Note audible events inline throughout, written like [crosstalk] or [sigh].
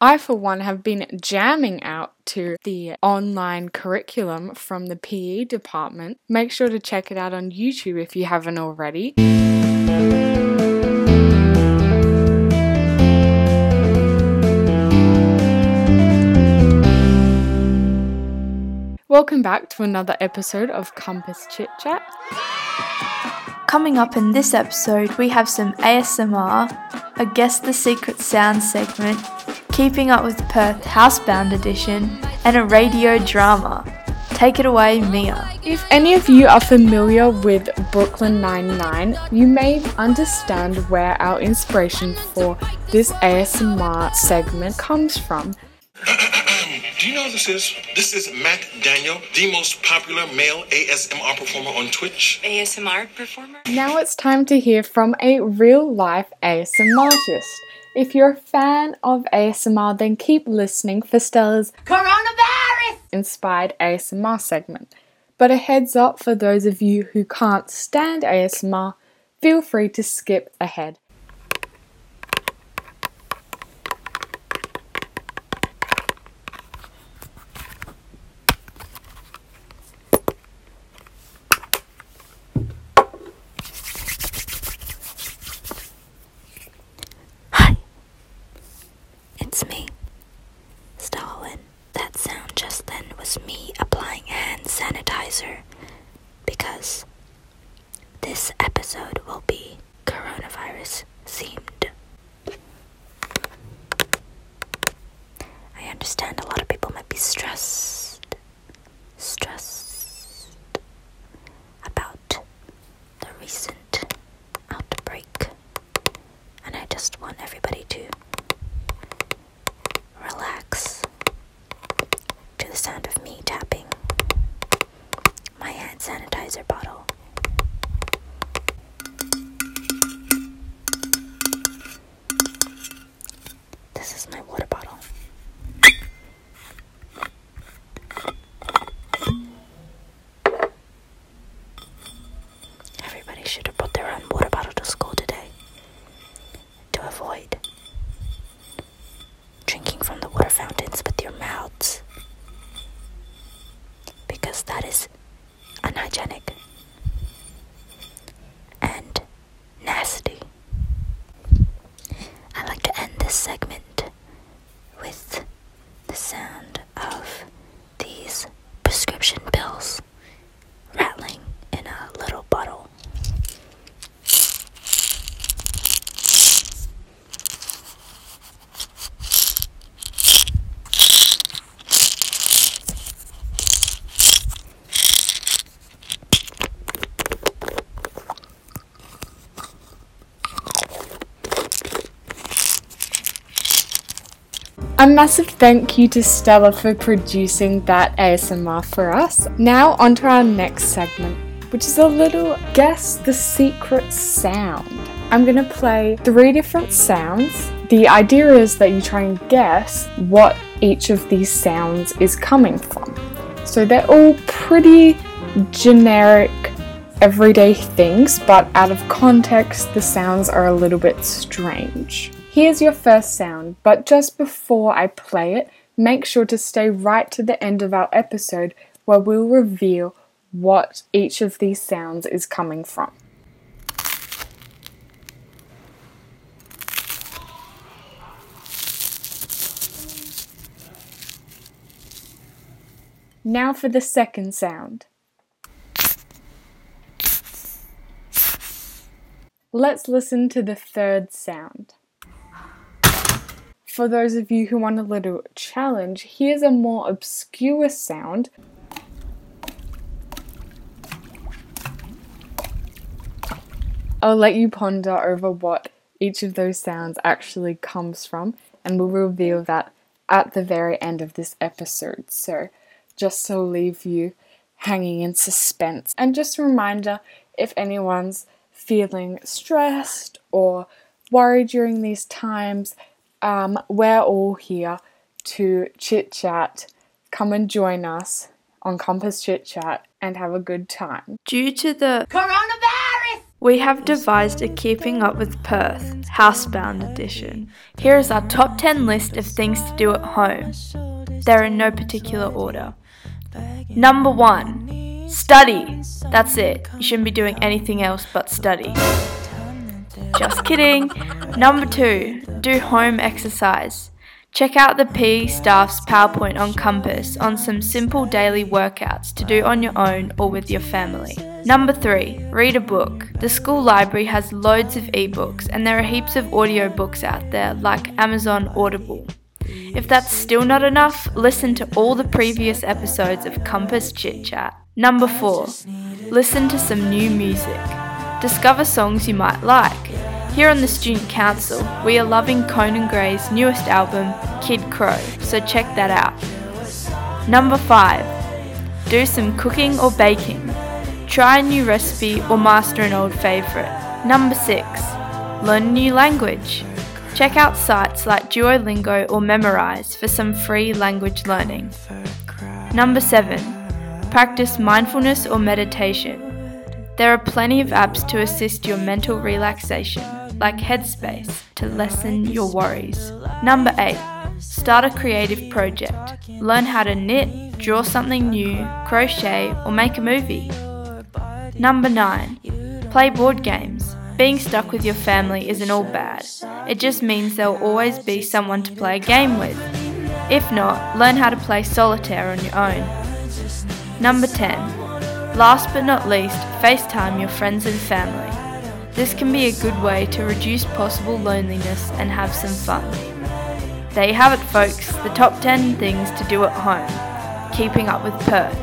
I, for one, have been jamming out to the online curriculum from the PE department. Make sure to check it out on YouTube if you haven't already. Welcome back to another episode of Compass Chit Chat. Coming up in this episode, we have some ASMR, a Guess the Secret Sound segment, Keeping Up with Perth Housebound edition, and a radio drama. Take it away, Mia. If any of you are familiar with Brooklyn Nine-Nine, you may understand where our inspiration for this ASMR segment comes from. Do you know who this is? This is Matt Daniel, the most popular male ASMR performer on Twitch. ASMR performer? Now it's time to hear from a real life ASMR artist. If you're a fan of ASMR, then keep listening for Stella's Coronavirus! inspired ASMR segment. But a heads up for those of you who can't stand ASMR, feel free to skip ahead. Hi, it's me, Stella. That sound just then was me applying hand sanitizer because this episode will be coronavirus themed. I understand a lot of people might be stressed, stressed about the recent outbreak and I just want everybody to relax to the sound of me tapping my hand sanitizer bottle. This is my water bottle. Everybody should have brought their own water bottle to school today to avoid drinking from the water fountains with your mouths because that is unhygienic and nasty. I like to end this segment with the sound of these prescription pills rattling in a little bottle. A massive thank you to Stella for producing that ASMR for us. Now, on to our next segment, which is a little guess the secret sound. I'm gonna play three different sounds. The idea is that you try and guess what each of these sounds is coming from. So they're all pretty generic, everyday things, but out of context, the sounds are a little bit strange. Here's your first sound, but just before I play it, make sure to stay right to the end of our episode where we'll reveal what each of these sounds is coming from. Now for the second sound. Let's listen to the third sound. For those of you who want a little challenge, here's a more obscure sound. I'll let you ponder over what each of those sounds actually comes from, and we'll reveal that at the very end of this episode. So, just to leave you hanging in suspense. And just a reminder if anyone's feeling stressed or worried during these times, um, we're all here to chit chat. Come and join us on Compass Chit Chat and have a good time. Due to the Coronavirus! We have devised a Keeping Up with Perth Housebound edition. Here is our top 10 list of things to do at home. They're in no particular order. Number 1 Study. That's it. You shouldn't be doing anything else but study. Just kidding. Number 2 Do home exercise. Check out the PE staff's PowerPoint on Compass on some simple daily workouts to do on your own or with your family. Number 3. Read a book. The school library has loads of ebooks and there are heaps of audiobooks out there like Amazon Audible. If that's still not enough, listen to all the previous episodes of Compass Chit Chat. Number 4. Listen to some new music. Discover songs you might like. Here on the Student Council, we are loving Conan Gray's newest album, Kid Krow, so check that out. Number 5. Do some cooking or baking. Try a new recipe or master an old favourite. Number 6. Learn a new language. Check out sites like Duolingo or Memrise for some free language learning. Number 7. Practice mindfulness or meditation. There are plenty of apps to assist your mental relaxation, like Headspace, to lessen your worries. Number 8. Start a creative project. Learn how to knit, draw something new, crochet, or make a movie. Number 9. Play board games. Being stuck with your family isn't all bad. It just means there'll always be someone to play a game with. If not, learn how to play solitaire on your own. Number 10. Last but not least, FaceTime your friends and family. This can be a good way to reduce possible loneliness and have some fun. There you have it, folks, the top 10 things to do at home. Keeping up with Perth,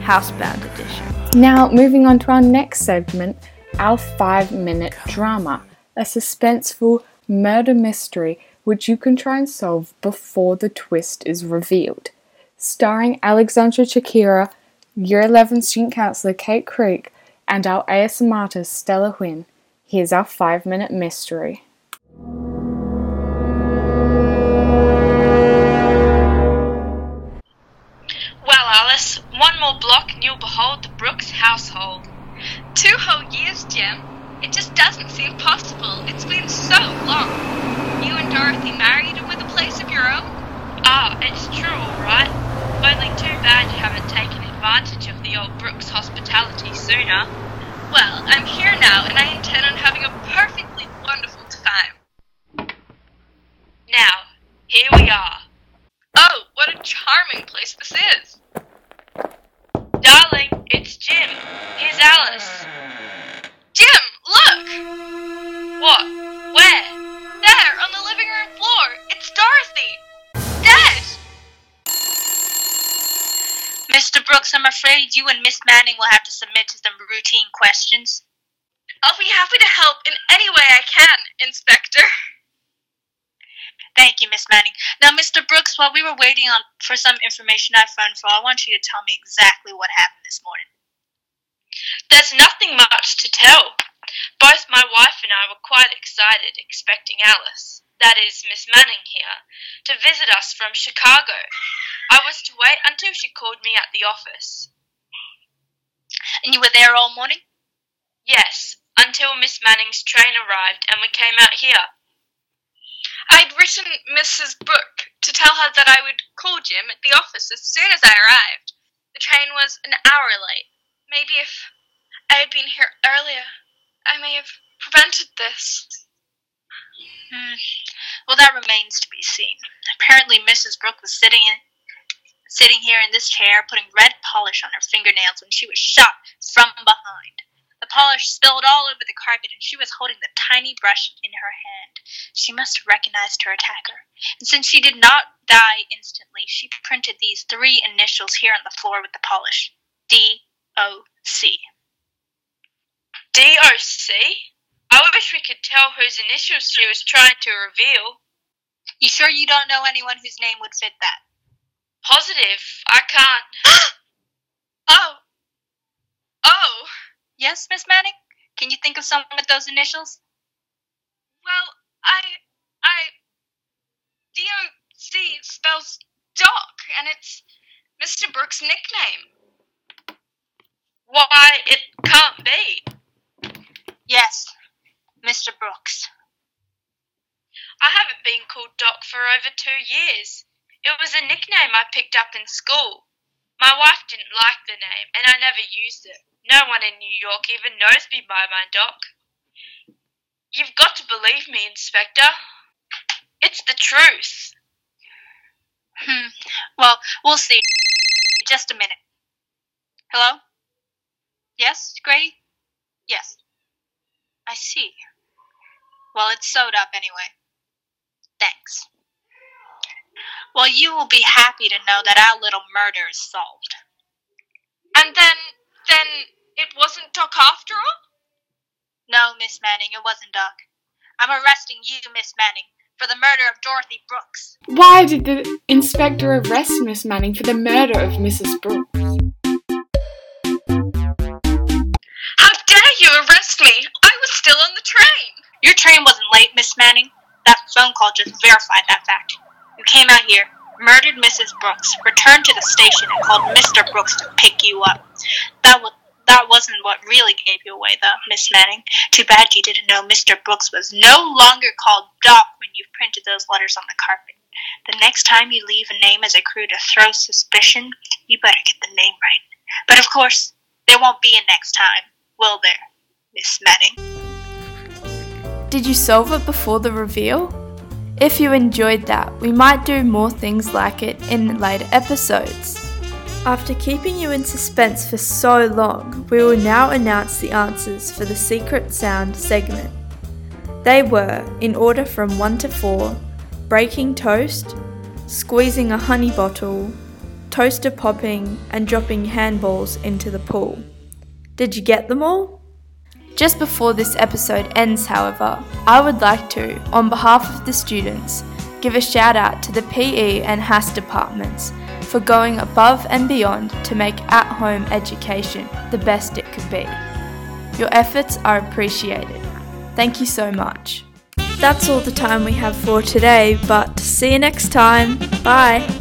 Housebound Edition. Now, moving on to our next segment, our five minute drama, a suspenseful murder mystery which you can try and solve before the twist is revealed. Starring Alexandra Chakira, Year 11 student councillor Kate Creek, and our ASM artist Stella Huynh. Here's our five minute mystery. Well, Alice, one more block and you'll behold the Brooks household. Two whole years, Jim. It just doesn't seem possible. It's been so long. You and Dorothy married and with a place of your own? Ah, it's true, all right. Only too bad you haven't taken advantage of the old Brooks hospitality sooner. Well, I'm here now and I intend on having a perfectly wonderful time. Now, here we are. Oh, what a charming place this is. Brooks, I'm afraid you and Miss Manning will have to submit to some routine questions. I'll be happy to help in any way I can, Inspector. Thank you, Miss Manning. Now, Mr. Brooks, while we were waiting on for some information I found for, I want you to tell me exactly what happened this morning. There's nothing much to tell. Both my wife and I were quite excited, expecting Alice, that is, Miss Manning here, to visit us from Chicago. I was to wait until she called me at the office. And you were there all morning? Yes, until Miss Manning's train arrived and we came out here. I'd written Mrs. Brooke to tell her that I would call Jim at the office as soon as I arrived. The train was an hour late. Maybe if I had been here earlier, I may have prevented this. Hmm. Well, that remains to be seen. Apparently, Mrs. Brooke was sitting in, sitting here in this chair, putting red polish on her fingernails when she was shot from behind. The polish spilled all over the carpet, and she was holding the tiny brush in her hand. She must have recognized her attacker. And since she did not die instantly, she printed these three initials here on the floor with the polish D O C. D O C? I wish we could tell whose initials she was trying to reveal. You sure you don't know anyone whose name would fit that? Positive. I can't. [gasps] oh. Oh. Yes, Miss Manning? Can you think of someone with those initials? Well, I. I. D-O-C spells Doc, and it's Mr. Brooks' nickname. Why, it can't be. Yes, Mr. Brooks. I haven't been called Doc for over two years. It was a nickname I picked up in school. My wife didn't like the name, and I never used it. No one in New York even knows me by my Doc. You've got to believe me, Inspector. It's the truth. Hmm. Well, we'll see. Just a minute. Hello? Yes, Grady? Yes. I see. Well, it's sewed up anyway. Thanks. Well, you will be happy to know that our little murder is solved. And then, then it wasn't Doc after all? No, Miss Manning, it wasn't Doc. I'm arresting you, Miss Manning, for the murder of Dorothy Brooks. Why did the inspector arrest Miss Manning for the murder of Mrs. Brooks? How dare you arrest me? I was still on the train. Your train wasn't late, Miss Manning. That phone call just verified that fact. You came out here, murdered Mrs. Brooks, returned to the station, and called Mr. Brooks to pick you up. That was. That wasn't what really gave you away, though, Miss Manning. Too bad you didn't know Mr. Brooks was no longer called Doc when you printed those letters on the carpet. The next time you leave a name as a crew to throw suspicion, you better get the name right. But of course, there won't be a next time, will there, Miss Manning? Did you solve it before the reveal? If you enjoyed that, we might do more things like it in later episodes. After keeping you in suspense for so long, we will now announce the answers for the secret sound segment. They were, in order from 1 to 4, breaking toast, squeezing a honey bottle, toaster popping, and dropping handballs into the pool. Did you get them all? Just before this episode ends, however, I would like to, on behalf of the students, give a shout out to the PE and HASS departments for going above and beyond to make at home education the best it could be. Your efforts are appreciated. Thank you so much. That's all the time we have for today, but see you next time. Bye.